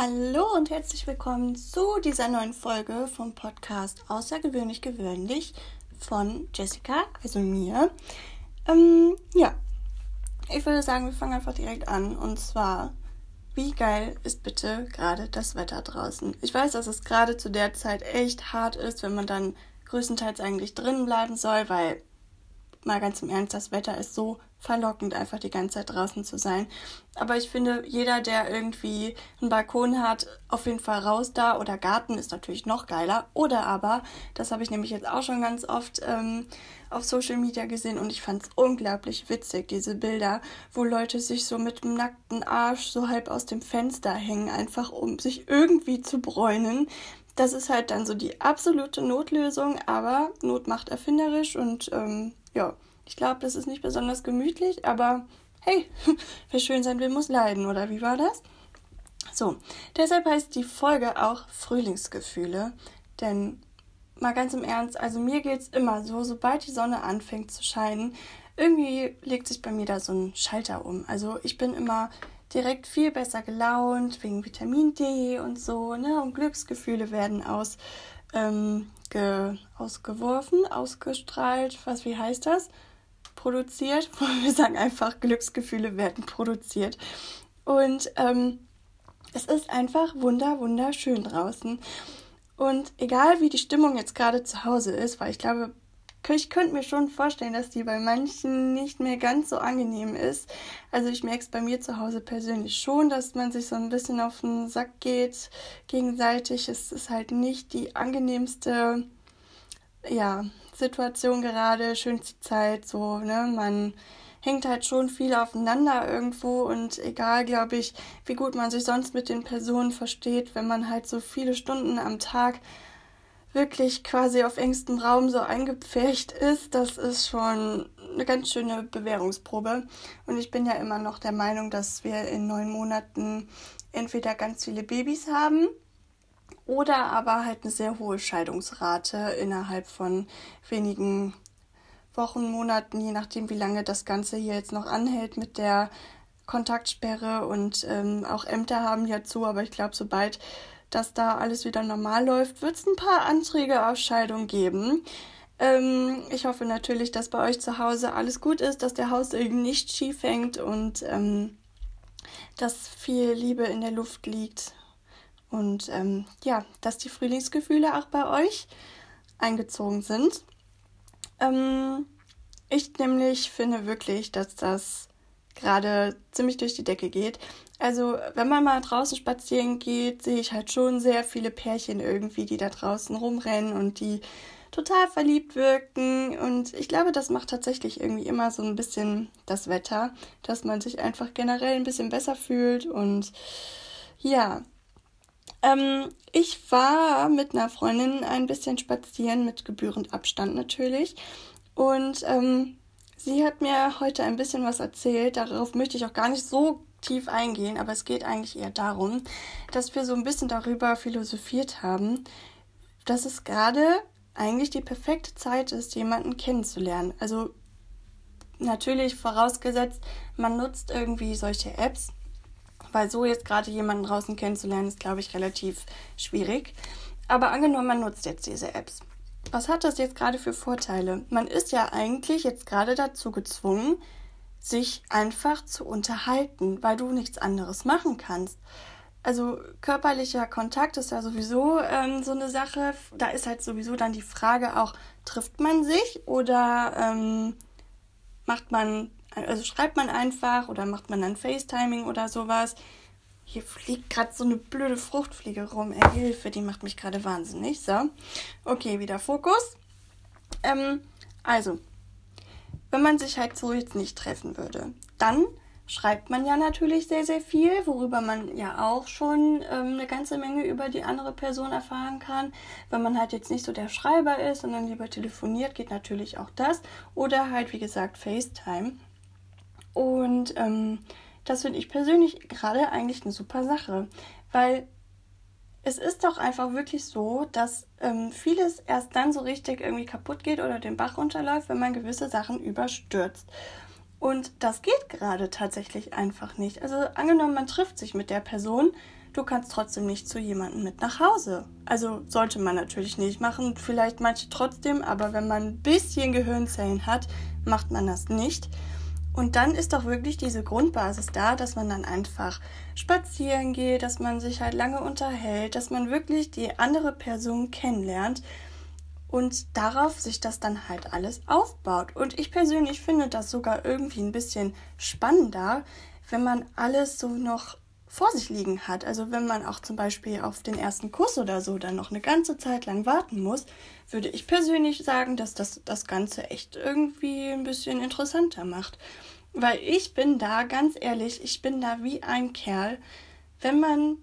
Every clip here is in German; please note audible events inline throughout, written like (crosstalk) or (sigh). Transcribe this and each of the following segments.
Hallo und herzlich willkommen zu dieser neuen Folge vom Podcast Außergewöhnlich Gewöhnlich von Jessica, also mir. Ähm, ja, ich würde sagen, wir fangen einfach direkt an. Und zwar, wie geil ist bitte gerade das Wetter draußen? Ich weiß, dass es gerade zu der Zeit echt hart ist, wenn man dann größtenteils eigentlich drinnen bleiben soll, weil mal ganz im Ernst, das Wetter ist so verlockend, einfach die ganze Zeit draußen zu sein. Aber ich finde, jeder, der irgendwie einen Balkon hat, auf jeden Fall raus da. Oder Garten ist natürlich noch geiler. Oder aber, das habe ich nämlich jetzt auch schon ganz oft ähm, auf Social Media gesehen und ich fand es unglaublich witzig, diese Bilder, wo Leute sich so mit dem nackten Arsch so halb aus dem Fenster hängen, einfach um sich irgendwie zu bräunen. Das ist halt dann so die absolute Notlösung, aber Not macht erfinderisch und ähm, ja, ich glaube, das ist nicht besonders gemütlich, aber hey, (laughs) wer schön sein will, muss leiden, oder wie war das? So, deshalb heißt die Folge auch Frühlingsgefühle, denn mal ganz im Ernst, also mir geht es immer so, sobald die Sonne anfängt zu scheinen, irgendwie legt sich bei mir da so ein Schalter um. Also ich bin immer direkt viel besser gelaunt wegen Vitamin D und so, ne? Und Glücksgefühle werden aus, ähm, ge, ausgeworfen, ausgestrahlt, was, wie heißt das? Produziert. (laughs) Wir sagen einfach, Glücksgefühle werden produziert. Und ähm, es ist einfach wunder, wunderschön draußen. Und egal wie die Stimmung jetzt gerade zu Hause ist, weil ich glaube, ich könnte mir schon vorstellen, dass die bei manchen nicht mehr ganz so angenehm ist. Also ich merke es bei mir zu Hause persönlich schon, dass man sich so ein bisschen auf den Sack geht gegenseitig. Es ist halt nicht die angenehmste ja, Situation gerade, schönste Zeit, so, ne? Man hängt halt schon viel aufeinander irgendwo und egal, glaube ich, wie gut man sich sonst mit den Personen versteht, wenn man halt so viele Stunden am Tag wirklich quasi auf engstem Raum so eingepfercht ist, das ist schon eine ganz schöne Bewährungsprobe. Und ich bin ja immer noch der Meinung, dass wir in neun Monaten entweder ganz viele Babys haben oder aber halt eine sehr hohe Scheidungsrate innerhalb von wenigen Wochen, Monaten, je nachdem, wie lange das Ganze hier jetzt noch anhält mit der Kontaktsperre und ähm, auch Ämter haben ja zu, aber ich glaube, sobald dass da alles wieder normal läuft, wird es ein paar Anträge auf Scheidung geben. Ähm, ich hoffe natürlich, dass bei euch zu Hause alles gut ist, dass der Haussegen nicht schief hängt und ähm, dass viel Liebe in der Luft liegt. Und ähm, ja, dass die Frühlingsgefühle auch bei euch eingezogen sind. Ähm, ich nämlich finde wirklich, dass das gerade ziemlich durch die Decke geht. Also, wenn man mal draußen spazieren geht, sehe ich halt schon sehr viele Pärchen irgendwie, die da draußen rumrennen und die total verliebt wirken. Und ich glaube, das macht tatsächlich irgendwie immer so ein bisschen das Wetter, dass man sich einfach generell ein bisschen besser fühlt. Und ja, ähm, ich war mit einer Freundin ein bisschen spazieren, mit gebührend Abstand natürlich. Und ähm, Sie hat mir heute ein bisschen was erzählt. Darauf möchte ich auch gar nicht so tief eingehen, aber es geht eigentlich eher darum, dass wir so ein bisschen darüber philosophiert haben, dass es gerade eigentlich die perfekte Zeit ist, jemanden kennenzulernen. Also natürlich vorausgesetzt, man nutzt irgendwie solche Apps, weil so jetzt gerade jemanden draußen kennenzulernen, ist, glaube ich, relativ schwierig. Aber angenommen, man nutzt jetzt diese Apps was hat das jetzt gerade für Vorteile? Man ist ja eigentlich jetzt gerade dazu gezwungen, sich einfach zu unterhalten, weil du nichts anderes machen kannst. Also körperlicher Kontakt ist ja sowieso ähm, so eine Sache. Da ist halt sowieso dann die Frage auch, trifft man sich oder ähm, macht man, also schreibt man einfach oder macht man dann FaceTiming oder sowas. Hier fliegt gerade so eine blöde Fruchtfliege rum. Ey, Hilfe, die macht mich gerade wahnsinnig. So. Okay, wieder Fokus. Ähm, also, wenn man sich halt so jetzt nicht treffen würde, dann schreibt man ja natürlich sehr, sehr viel, worüber man ja auch schon ähm, eine ganze Menge über die andere Person erfahren kann. Wenn man halt jetzt nicht so der Schreiber ist, sondern lieber telefoniert, geht natürlich auch das. Oder halt, wie gesagt, FaceTime. Und ähm, das finde ich persönlich gerade eigentlich eine super Sache, weil es ist doch einfach wirklich so, dass ähm, vieles erst dann so richtig irgendwie kaputt geht oder den Bach runterläuft, wenn man gewisse Sachen überstürzt. Und das geht gerade tatsächlich einfach nicht. Also angenommen, man trifft sich mit der Person, du kannst trotzdem nicht zu jemandem mit nach Hause. Also sollte man natürlich nicht machen, vielleicht manche trotzdem, aber wenn man ein bisschen Gehirnzellen hat, macht man das nicht. Und dann ist doch wirklich diese Grundbasis da, dass man dann einfach spazieren geht, dass man sich halt lange unterhält, dass man wirklich die andere Person kennenlernt und darauf sich das dann halt alles aufbaut. Und ich persönlich finde das sogar irgendwie ein bisschen spannender, wenn man alles so noch vor sich liegen hat. Also wenn man auch zum Beispiel auf den ersten Kuss oder so dann noch eine ganze Zeit lang warten muss, würde ich persönlich sagen, dass das das Ganze echt irgendwie ein bisschen interessanter macht. Weil ich bin da, ganz ehrlich, ich bin da wie ein Kerl, wenn man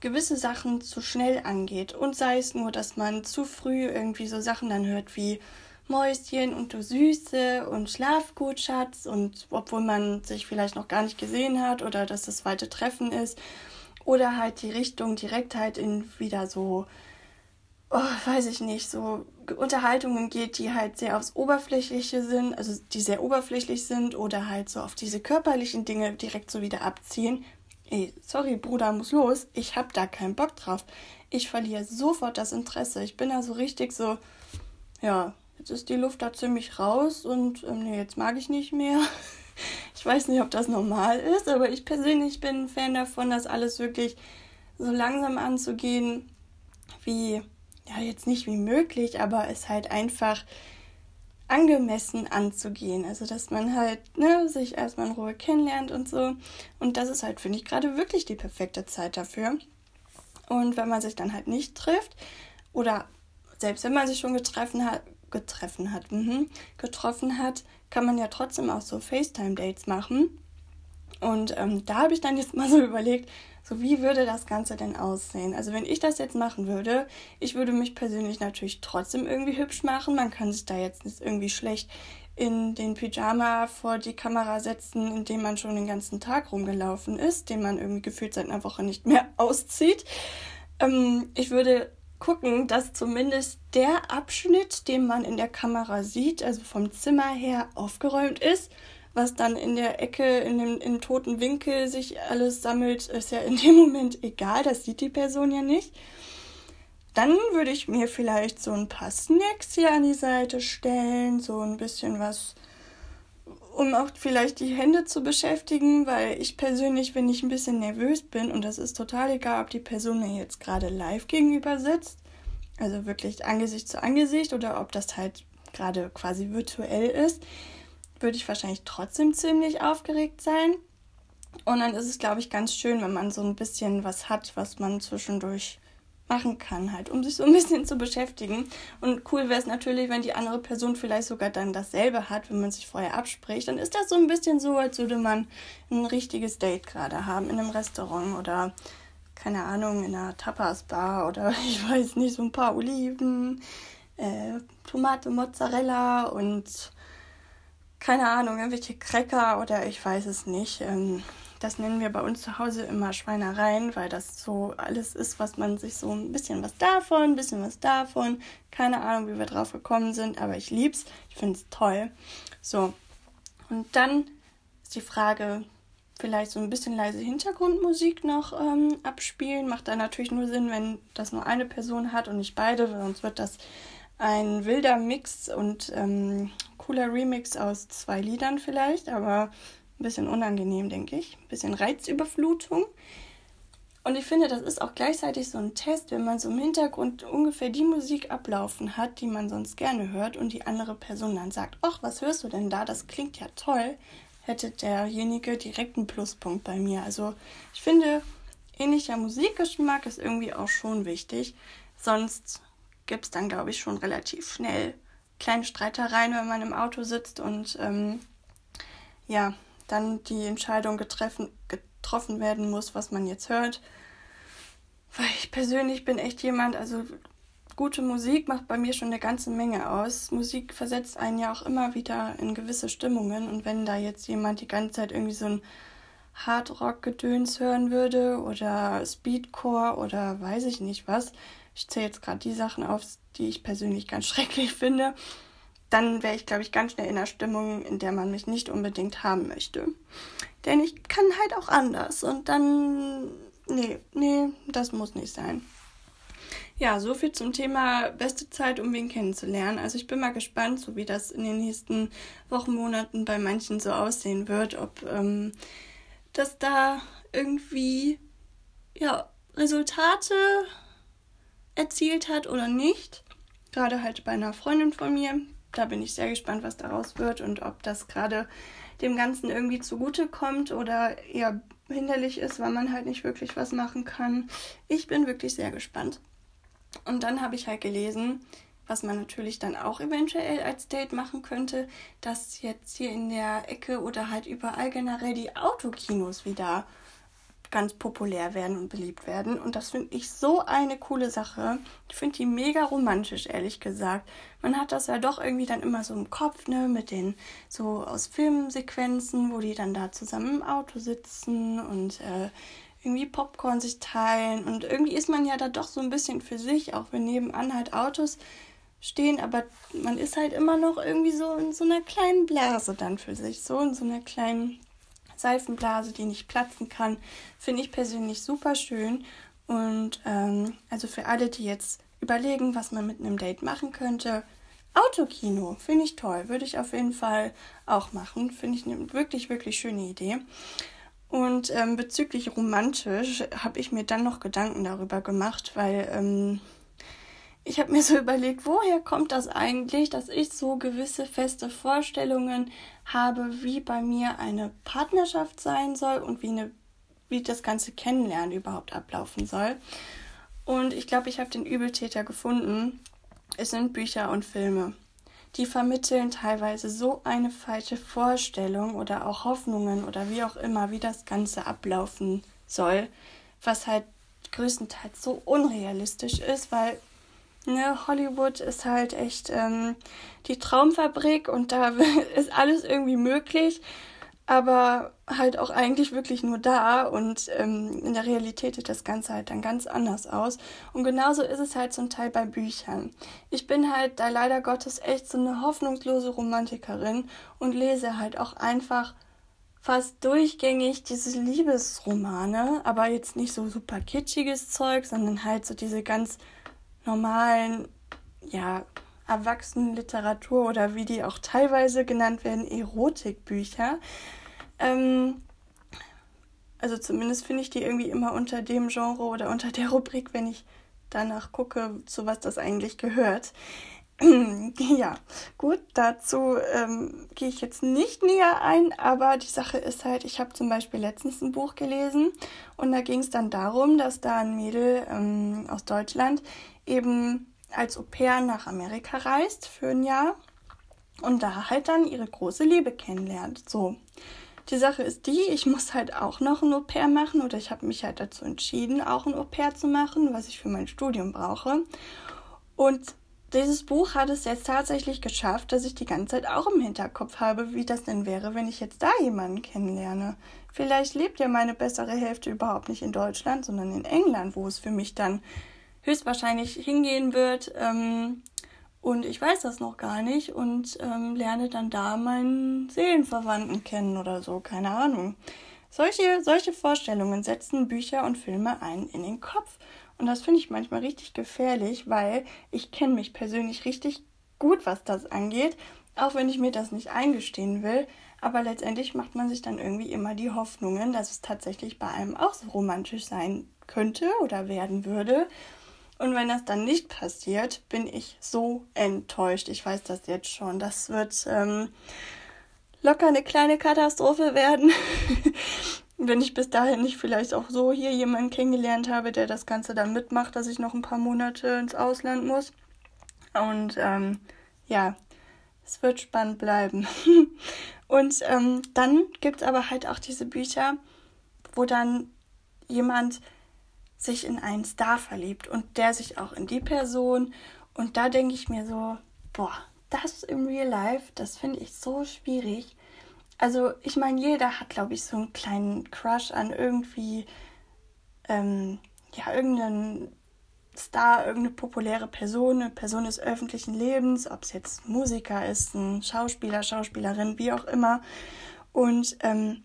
gewisse Sachen zu schnell angeht und sei es nur, dass man zu früh irgendwie so Sachen dann hört wie Mäuschen und du Süße und Schlaf gut, Schatz und obwohl man sich vielleicht noch gar nicht gesehen hat oder dass das zweite Treffen ist oder halt die Richtung direkt halt in wieder so, oh, weiß ich nicht, so Unterhaltungen geht, die halt sehr aufs Oberflächliche sind, also die sehr oberflächlich sind oder halt so auf diese körperlichen Dinge direkt so wieder abziehen, ey, sorry, Bruder, muss los. Ich hab da keinen Bock drauf. Ich verliere sofort das Interesse. Ich bin da so richtig so, ja, jetzt ist die Luft da ziemlich raus und ähm, nee, jetzt mag ich nicht mehr. (laughs) Ich weiß nicht, ob das normal ist, aber ich persönlich bin ein Fan davon, das alles wirklich so langsam anzugehen, wie, ja, jetzt nicht wie möglich, aber es halt einfach angemessen anzugehen. Also, dass man halt ne, sich erstmal in Ruhe kennenlernt und so. Und das ist halt, finde ich, gerade wirklich die perfekte Zeit dafür. Und wenn man sich dann halt nicht trifft oder selbst wenn man sich schon getroffen hat, getroffen hat, mhm, getroffen hat, kann man ja trotzdem auch so FaceTime-Dates machen. Und ähm, da habe ich dann jetzt mal so (laughs) überlegt, so, wie würde das Ganze denn aussehen? Also, wenn ich das jetzt machen würde, ich würde mich persönlich natürlich trotzdem irgendwie hübsch machen. Man kann sich da jetzt nicht irgendwie schlecht in den Pyjama vor die Kamera setzen, in dem man schon den ganzen Tag rumgelaufen ist, den man irgendwie gefühlt seit einer Woche nicht mehr (laughs) auszieht. Ähm, ich würde gucken, dass zumindest der Abschnitt, den man in der Kamera sieht, also vom Zimmer her aufgeräumt ist was dann in der Ecke, in dem im toten Winkel sich alles sammelt, ist ja in dem Moment egal, das sieht die Person ja nicht. Dann würde ich mir vielleicht so ein paar Snacks hier an die Seite stellen, so ein bisschen was, um auch vielleicht die Hände zu beschäftigen, weil ich persönlich, wenn ich ein bisschen nervös bin, und das ist total egal, ob die Person mir jetzt gerade live gegenüber sitzt, also wirklich Angesicht zu Angesicht, oder ob das halt gerade quasi virtuell ist, würde ich wahrscheinlich trotzdem ziemlich aufgeregt sein. Und dann ist es, glaube ich, ganz schön, wenn man so ein bisschen was hat, was man zwischendurch machen kann, halt, um sich so ein (laughs) bisschen zu beschäftigen. Und cool wäre es natürlich, wenn die andere Person vielleicht sogar dann dasselbe hat, wenn man sich vorher abspricht. Dann ist das so ein bisschen so, als würde man ein richtiges Date gerade haben in einem Restaurant oder keine Ahnung, in einer Tapas-Bar oder (laughs) ich weiß nicht, so ein paar Oliven, äh, Tomate, Mozzarella und keine Ahnung, irgendwelche Cracker oder ich weiß es nicht. Ähm, das nennen wir bei uns zu Hause immer Schweinereien, weil das so alles ist, was man sich so ein bisschen was davon, ein bisschen was davon. Keine Ahnung, wie wir drauf gekommen sind, aber ich lieb's. Ich finde es toll. So. Und dann ist die Frage, vielleicht so ein bisschen leise Hintergrundmusik noch ähm, abspielen. Macht dann natürlich nur Sinn, wenn das nur eine Person hat und nicht beide, sonst wird das ein wilder Mix und ähm, cooler Remix aus zwei Liedern vielleicht, aber ein bisschen unangenehm, denke ich. Ein bisschen Reizüberflutung. Und ich finde, das ist auch gleichzeitig so ein Test, wenn man so im Hintergrund ungefähr die Musik ablaufen hat, die man sonst gerne hört und die andere Person dann sagt, ach, was hörst du denn da? Das klingt ja toll, hätte derjenige direkt einen Pluspunkt bei mir. Also ich finde, ähnlicher Musikgeschmack ist irgendwie auch schon wichtig. Sonst gibt es dann, glaube ich, schon relativ schnell kleine Streitereien, wenn man im Auto sitzt und ähm, ja, dann die Entscheidung getroffen werden muss, was man jetzt hört. Weil ich persönlich bin echt jemand, also gute Musik macht bei mir schon eine ganze Menge aus. Musik versetzt einen ja auch immer wieder in gewisse Stimmungen und wenn da jetzt jemand die ganze Zeit irgendwie so ein Hardrock-Gedöns hören würde oder Speedcore oder weiß ich nicht was, ich zähle jetzt gerade die Sachen auf, die ich persönlich ganz (laughs) schrecklich finde, dann wäre ich, glaube ich, ganz schnell in einer Stimmung, in der man mich nicht unbedingt haben möchte. Denn ich kann halt auch anders. Und dann, nee, nee, das muss nicht sein. Ja, so viel zum Thema beste Zeit, um wen kennenzulernen. Also ich bin mal gespannt, so wie das in den nächsten Wochen, Monaten bei manchen so aussehen wird, ob ähm, das da irgendwie ja, Resultate erzielt hat oder nicht. Gerade halt bei einer Freundin von mir. Da bin ich sehr gespannt, was daraus wird und ob das gerade dem Ganzen irgendwie zugute kommt oder eher hinderlich ist, weil man halt nicht wirklich was machen kann. Ich bin wirklich sehr gespannt. Und dann habe ich halt gelesen, was man natürlich dann auch eventuell als Date machen könnte, dass jetzt hier in der Ecke oder halt überall generell die Autokinos wieder ganz populär werden und beliebt werden. Und das finde ich so eine coole Sache. Ich finde die mega romantisch, ehrlich gesagt. Man hat das ja doch irgendwie dann immer so im Kopf, ne, mit den so aus Filmsequenzen, wo die dann da zusammen im Auto sitzen und äh, irgendwie Popcorn sich teilen. Und irgendwie ist man ja da doch so ein bisschen für sich, auch wenn nebenan halt Autos stehen, aber man ist halt immer noch irgendwie so in so einer kleinen Blase dann für sich, so in so einer kleinen Seifenblase, die nicht platzen kann, finde ich persönlich super schön. Und ähm, also für alle, die jetzt überlegen, was man mit einem Date machen könnte, Autokino finde ich toll, würde ich auf jeden Fall auch machen. Finde ich eine wirklich, wirklich schöne Idee. Und ähm, bezüglich romantisch habe ich mir dann noch Gedanken darüber gemacht, weil ähm, ich habe mir so (laughs) überlegt, woher kommt das eigentlich, dass ich so gewisse feste Vorstellungen habe, wie bei mir eine Partnerschaft sein soll und wie, eine, wie das ganze Kennenlernen überhaupt ablaufen soll. Und ich glaube, ich habe den Übeltäter gefunden. Es sind Bücher und Filme. Die vermitteln teilweise so eine falsche Vorstellung oder auch Hoffnungen oder wie auch immer, wie das Ganze ablaufen soll, was halt größtenteils so unrealistisch ist, weil Ne, Hollywood ist halt echt ähm, die Traumfabrik und da (laughs) ist alles irgendwie möglich, aber halt auch eigentlich wirklich nur da und ähm, in der Realität sieht das Ganze halt dann ganz anders aus. Und genauso ist es halt zum Teil bei Büchern. Ich bin halt da leider Gottes echt so eine hoffnungslose Romantikerin und lese halt auch einfach fast durchgängig diese Liebesromane, aber jetzt nicht so super kitschiges Zeug, sondern halt so diese ganz normalen, ja, Erwachsenenliteratur oder wie die auch teilweise genannt werden, Erotikbücher. Ähm, also zumindest finde ich die irgendwie immer unter dem Genre oder unter der Rubrik, wenn ich danach gucke, zu was das eigentlich gehört. (clears throat) ja, gut, dazu ähm, gehe ich jetzt nicht näher ein, aber die Sache ist halt, ich habe zum Beispiel letztens ein Buch gelesen und da ging es dann darum, dass da ein Mädel ähm, aus Deutschland eben als Au pair nach Amerika reist für ein Jahr und da halt dann ihre große Liebe kennenlernt. So. Die Sache ist die, ich muss halt auch noch ein Au pair machen oder ich habe mich halt dazu entschieden, auch ein Au pair zu machen, was ich für mein Studium brauche. Und dieses Buch hat es jetzt tatsächlich geschafft, dass ich die ganze Zeit auch im Hinterkopf habe, wie das denn wäre, wenn ich jetzt da jemanden kennenlerne. Vielleicht lebt ja meine bessere Hälfte überhaupt nicht in Deutschland, sondern in England, wo es für mich dann höchstwahrscheinlich hingehen wird. Ähm, und ich weiß das noch gar nicht und ähm, lerne dann da meinen Seelenverwandten kennen oder so, keine Ahnung. Solche, solche Vorstellungen setzen Bücher und Filme ein in den Kopf. Und das finde ich manchmal richtig gefährlich, weil ich kenne mich persönlich richtig gut, was das angeht, auch wenn ich mir das nicht eingestehen will. Aber letztendlich macht man sich dann irgendwie immer die Hoffnungen, dass es tatsächlich bei einem auch so romantisch sein könnte oder werden würde. Und wenn das dann nicht passiert, bin ich so enttäuscht. Ich weiß das jetzt schon. Das wird ähm, locker eine kleine Katastrophe werden. (laughs) wenn ich bis dahin nicht vielleicht auch so hier jemanden kennengelernt habe, der das Ganze dann mitmacht, dass ich noch ein paar Monate ins Ausland muss. Und ähm, ja, es wird spannend bleiben. (laughs) Und ähm, dann gibt es aber halt auch diese Bücher, wo dann jemand sich in einen Star verliebt und der sich auch in die Person. Und da denke ich mir so, boah, das im Real Life, das finde ich so schwierig. Also ich meine, jeder hat, glaube ich, so einen kleinen Crush an irgendwie, ähm, ja, irgendeinen Star irgendeine populäre Person, eine Person des öffentlichen Lebens, ob es jetzt Musiker ist, ein Schauspieler, Schauspielerin, wie auch immer. Und ähm,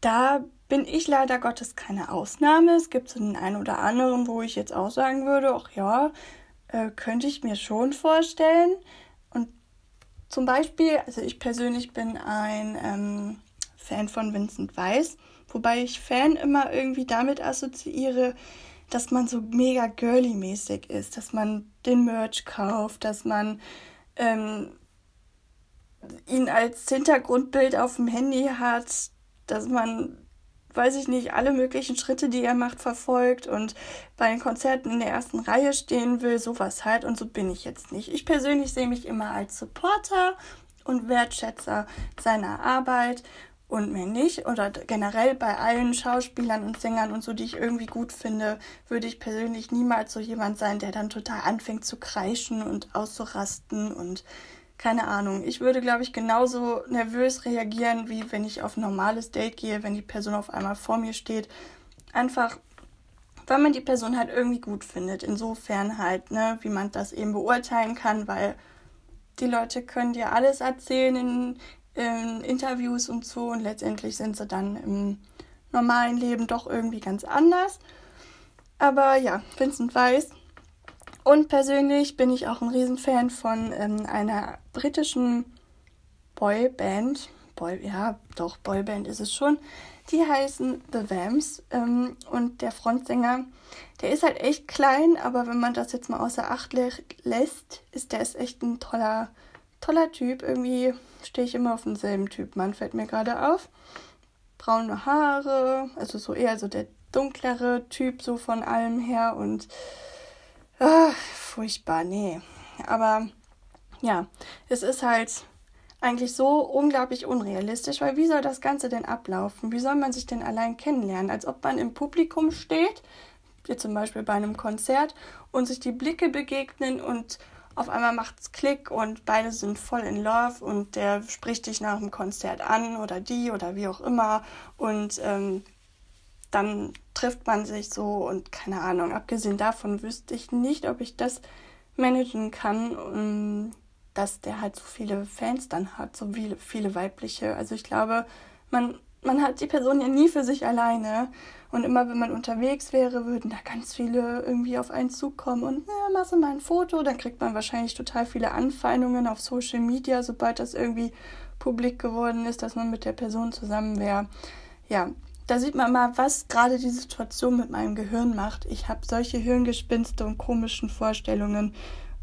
da bin ich leider Gottes keine Ausnahme. Es gibt so den einen oder anderen, wo ich jetzt auch sagen würde, ach ja, äh, könnte ich mir schon vorstellen. Und zum Beispiel, also ich persönlich bin ein ähm, Fan von Vincent Weiss, wobei ich Fan immer irgendwie damit assoziiere, dass man so mega girly-mäßig ist, dass man den Merch kauft, dass man ähm, ihn als Hintergrundbild auf dem Handy hat, dass man, weiß ich nicht, alle möglichen Schritte, die er macht, verfolgt und bei den Konzerten in der ersten Reihe stehen will, sowas halt. Und so bin ich jetzt nicht. Ich persönlich sehe mich immer als Supporter und Wertschätzer seiner Arbeit und mehr nicht. Oder generell bei allen Schauspielern und Sängern und so, die ich irgendwie gut finde, würde ich persönlich niemals so jemand sein, der dann total anfängt zu kreischen und auszurasten und keine Ahnung. Ich würde, glaube ich, genauso nervös reagieren, wie wenn ich auf ein normales Date gehe, wenn die Person auf einmal vor mir steht. Einfach, weil man die Person halt irgendwie gut findet. Insofern halt, ne, wie man das eben beurteilen kann, weil die Leute können dir alles erzählen in, in Interviews und so und letztendlich sind sie dann im normalen Leben doch irgendwie ganz anders. Aber ja, Vincent Weiss und persönlich bin ich auch ein Riesenfan von ähm, einer britischen Boyband. Boy, ja, doch, Boyband ist es schon. Die heißen The Vamps. Ähm, und der Frontsänger, der ist halt echt klein, aber wenn man das jetzt mal außer Acht lä lässt, ist der ist echt ein toller, toller Typ. Irgendwie stehe ich immer auf denselben Typ. Man fällt mir gerade auf. Braune Haare, also so eher so der dunklere Typ so von allem her und Ach, furchtbar, nee. Aber ja, es ist halt eigentlich so unglaublich unrealistisch, weil wie soll das Ganze denn ablaufen? Wie soll man sich denn allein kennenlernen? Als ob man im Publikum steht, wie zum Beispiel bei einem Konzert, und sich die Blicke begegnen und auf einmal macht es Klick und beide sind voll in Love und der spricht dich nach dem Konzert an oder die oder wie auch immer und ähm, dann trifft man sich so und keine Ahnung. Abgesehen davon wüsste ich nicht, ob ich das managen kann, dass der halt so viele Fans dann hat, so viele, viele weibliche. Also ich glaube, man, man hat die Person ja nie für sich alleine. Und immer wenn man unterwegs wäre, würden da ganz viele irgendwie auf einen zukommen und, ja, machst du mal ein Foto, dann kriegt man wahrscheinlich total viele Anfeindungen auf Social Media, sobald das irgendwie publik geworden ist, dass man mit der Person zusammen wäre. Ja, da sieht man mal, was gerade die Situation mit meinem Gehirn macht. Ich habe solche Hirngespinste und komischen Vorstellungen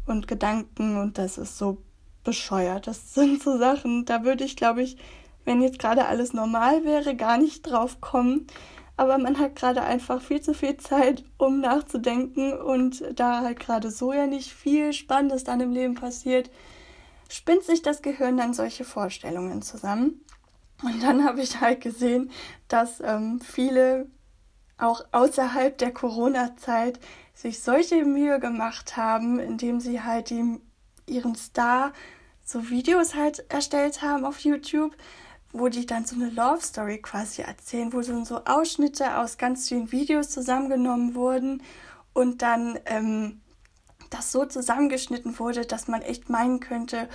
und Gedanken und das ist so bescheuert. Das sind so Sachen, da würde ich, glaube ich, wenn jetzt gerade alles normal wäre, gar nicht drauf kommen. Aber man hat gerade einfach viel zu viel Zeit, um nachzudenken und da halt gerade so ja nicht viel Spannendes dann im Leben passiert, spinnt sich das Gehirn dann solche Vorstellungen zusammen. Und dann habe ich halt gesehen, dass ähm, viele auch außerhalb der Corona-Zeit sich solche Mühe gemacht haben, indem sie halt die, ihren Star so Videos halt erstellt haben auf YouTube, wo die dann so eine Love Story quasi erzählen, wo so, so Ausschnitte aus ganz vielen Videos zusammengenommen wurden und dann ähm, das so zusammengeschnitten wurde, dass man echt meinen könnte,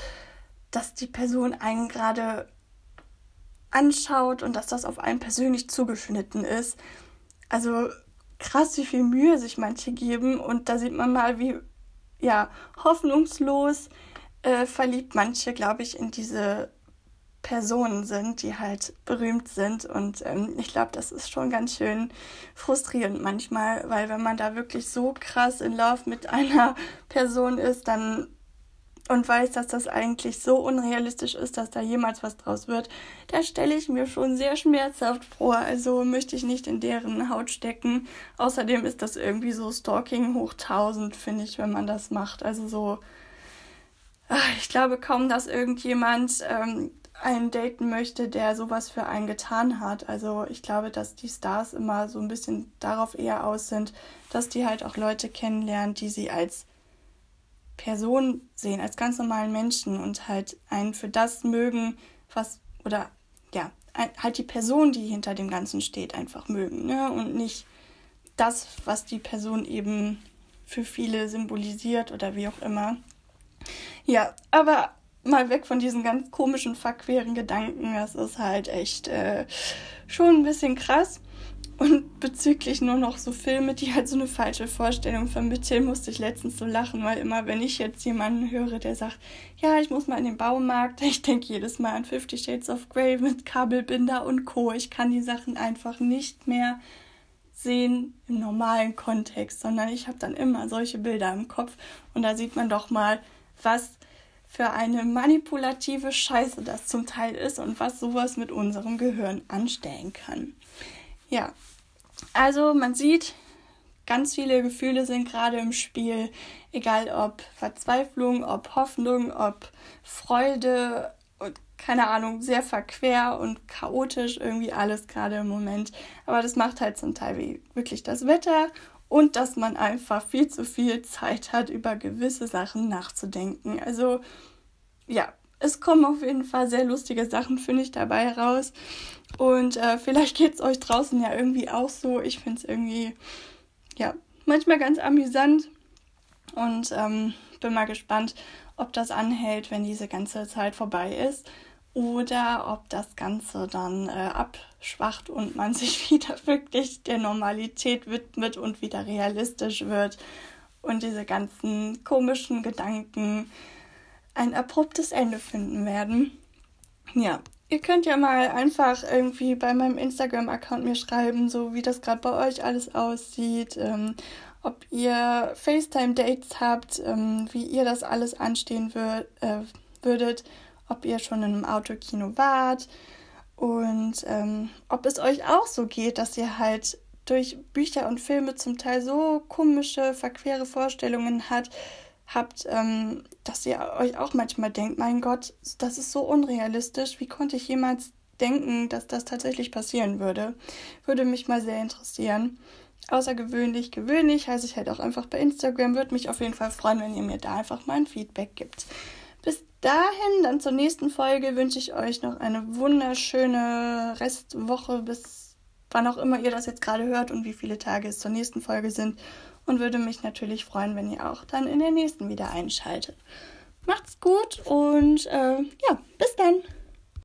dass die Person einen gerade anschaut und dass das auf einen persönlich zugeschnitten ist. Also krass, wie viel Mühe sich manche geben und da sieht man mal, wie ja hoffnungslos äh, verliebt manche, glaube ich, in diese Personen sind, die halt berühmt sind. Und ähm, ich glaube, das ist schon ganz schön frustrierend manchmal, weil wenn man da wirklich so krass in Love mit einer Person ist, dann und weiß, dass das eigentlich so unrealistisch ist, dass da jemals was draus wird, da stelle ich mir schon sehr schmerzhaft vor. Also möchte ich nicht in deren Haut stecken. Außerdem ist das irgendwie so Stalking hoch 1000, finde ich, wenn man das macht. Also so, ach, ich glaube kaum, dass irgendjemand ähm, einen daten möchte, der sowas für einen getan hat. Also ich glaube, dass die Stars immer so ein bisschen darauf eher aus sind, dass die halt auch Leute kennenlernen, die sie als Person sehen, als ganz normalen Menschen und halt einen für das mögen, was, oder ja, halt die Person, die hinter dem Ganzen steht, einfach mögen, ne? Und nicht das, was die Person eben für viele symbolisiert oder wie auch immer. Ja, aber mal weg von diesen ganz komischen, verqueren Gedanken. Das ist halt echt äh, schon ein bisschen krass. Und bezüglich nur noch so Filme, die halt so eine falsche Vorstellung vermitteln, musste ich letztens so lachen, weil immer, wenn ich jetzt jemanden höre, der sagt, ja, ich muss mal in den Baumarkt, (laughs) ich denke jedes Mal an Fifty Shades of Grey mit Kabelbinder und Co. Ich kann die Sachen einfach nicht mehr sehen im normalen Kontext, sondern ich habe dann immer solche Bilder im Kopf und da sieht man doch mal, was für eine manipulative Scheiße das zum Teil ist und was sowas mit unserem Gehirn anstellen kann. Ja, also man sieht, ganz viele Gefühle sind gerade im Spiel, egal ob Verzweiflung, ob Hoffnung, ob Freude und keine Ahnung, sehr verquer und chaotisch irgendwie alles gerade im Moment. Aber das macht halt zum Teil wie wirklich das Wetter und dass man einfach viel zu viel Zeit hat, über gewisse Sachen nachzudenken. Also ja, es kommen auf jeden Fall sehr lustige Sachen, finde ich, dabei raus. Und äh, vielleicht geht es euch draußen ja irgendwie auch so. Ich finde es irgendwie, ja, manchmal ganz amüsant. Und ähm, bin mal gespannt, ob das anhält, wenn diese ganze Zeit vorbei ist oder ob das Ganze dann äh, abschwacht und man (laughs) sich wieder wirklich der Normalität widmet und wieder realistisch wird und diese ganzen komischen Gedanken ein abruptes Ende finden werden. Ja, ihr könnt ja mal einfach irgendwie bei meinem Instagram-Account mir schreiben, so wie das gerade bei euch alles aussieht, ähm, ob ihr FaceTime-Dates habt, ähm, wie ihr das alles anstehen wür äh, würdet ob ihr schon in einem Autokino wart und ähm, ob es euch auch so geht, dass ihr halt durch Bücher und Filme zum Teil so komische, verquere Vorstellungen hat, habt, ähm, dass ihr euch auch manchmal denkt, mein Gott, das ist so unrealistisch, wie konnte ich jemals denken, dass das tatsächlich passieren würde? Würde mich mal sehr interessieren. Außergewöhnlich, gewöhnlich heiße ich halt auch einfach bei Instagram. Würde mich auf jeden Fall freuen, wenn ihr mir da einfach mal ein Feedback gibt. Bis dahin, dann zur nächsten Folge, wünsche ich euch noch eine wunderschöne Restwoche, bis wann auch immer ihr das jetzt gerade hört und wie viele Tage es zur nächsten Folge sind. Und würde mich natürlich freuen, wenn ihr auch dann in der nächsten wieder einschaltet. Macht's gut und äh, ja, bis dann.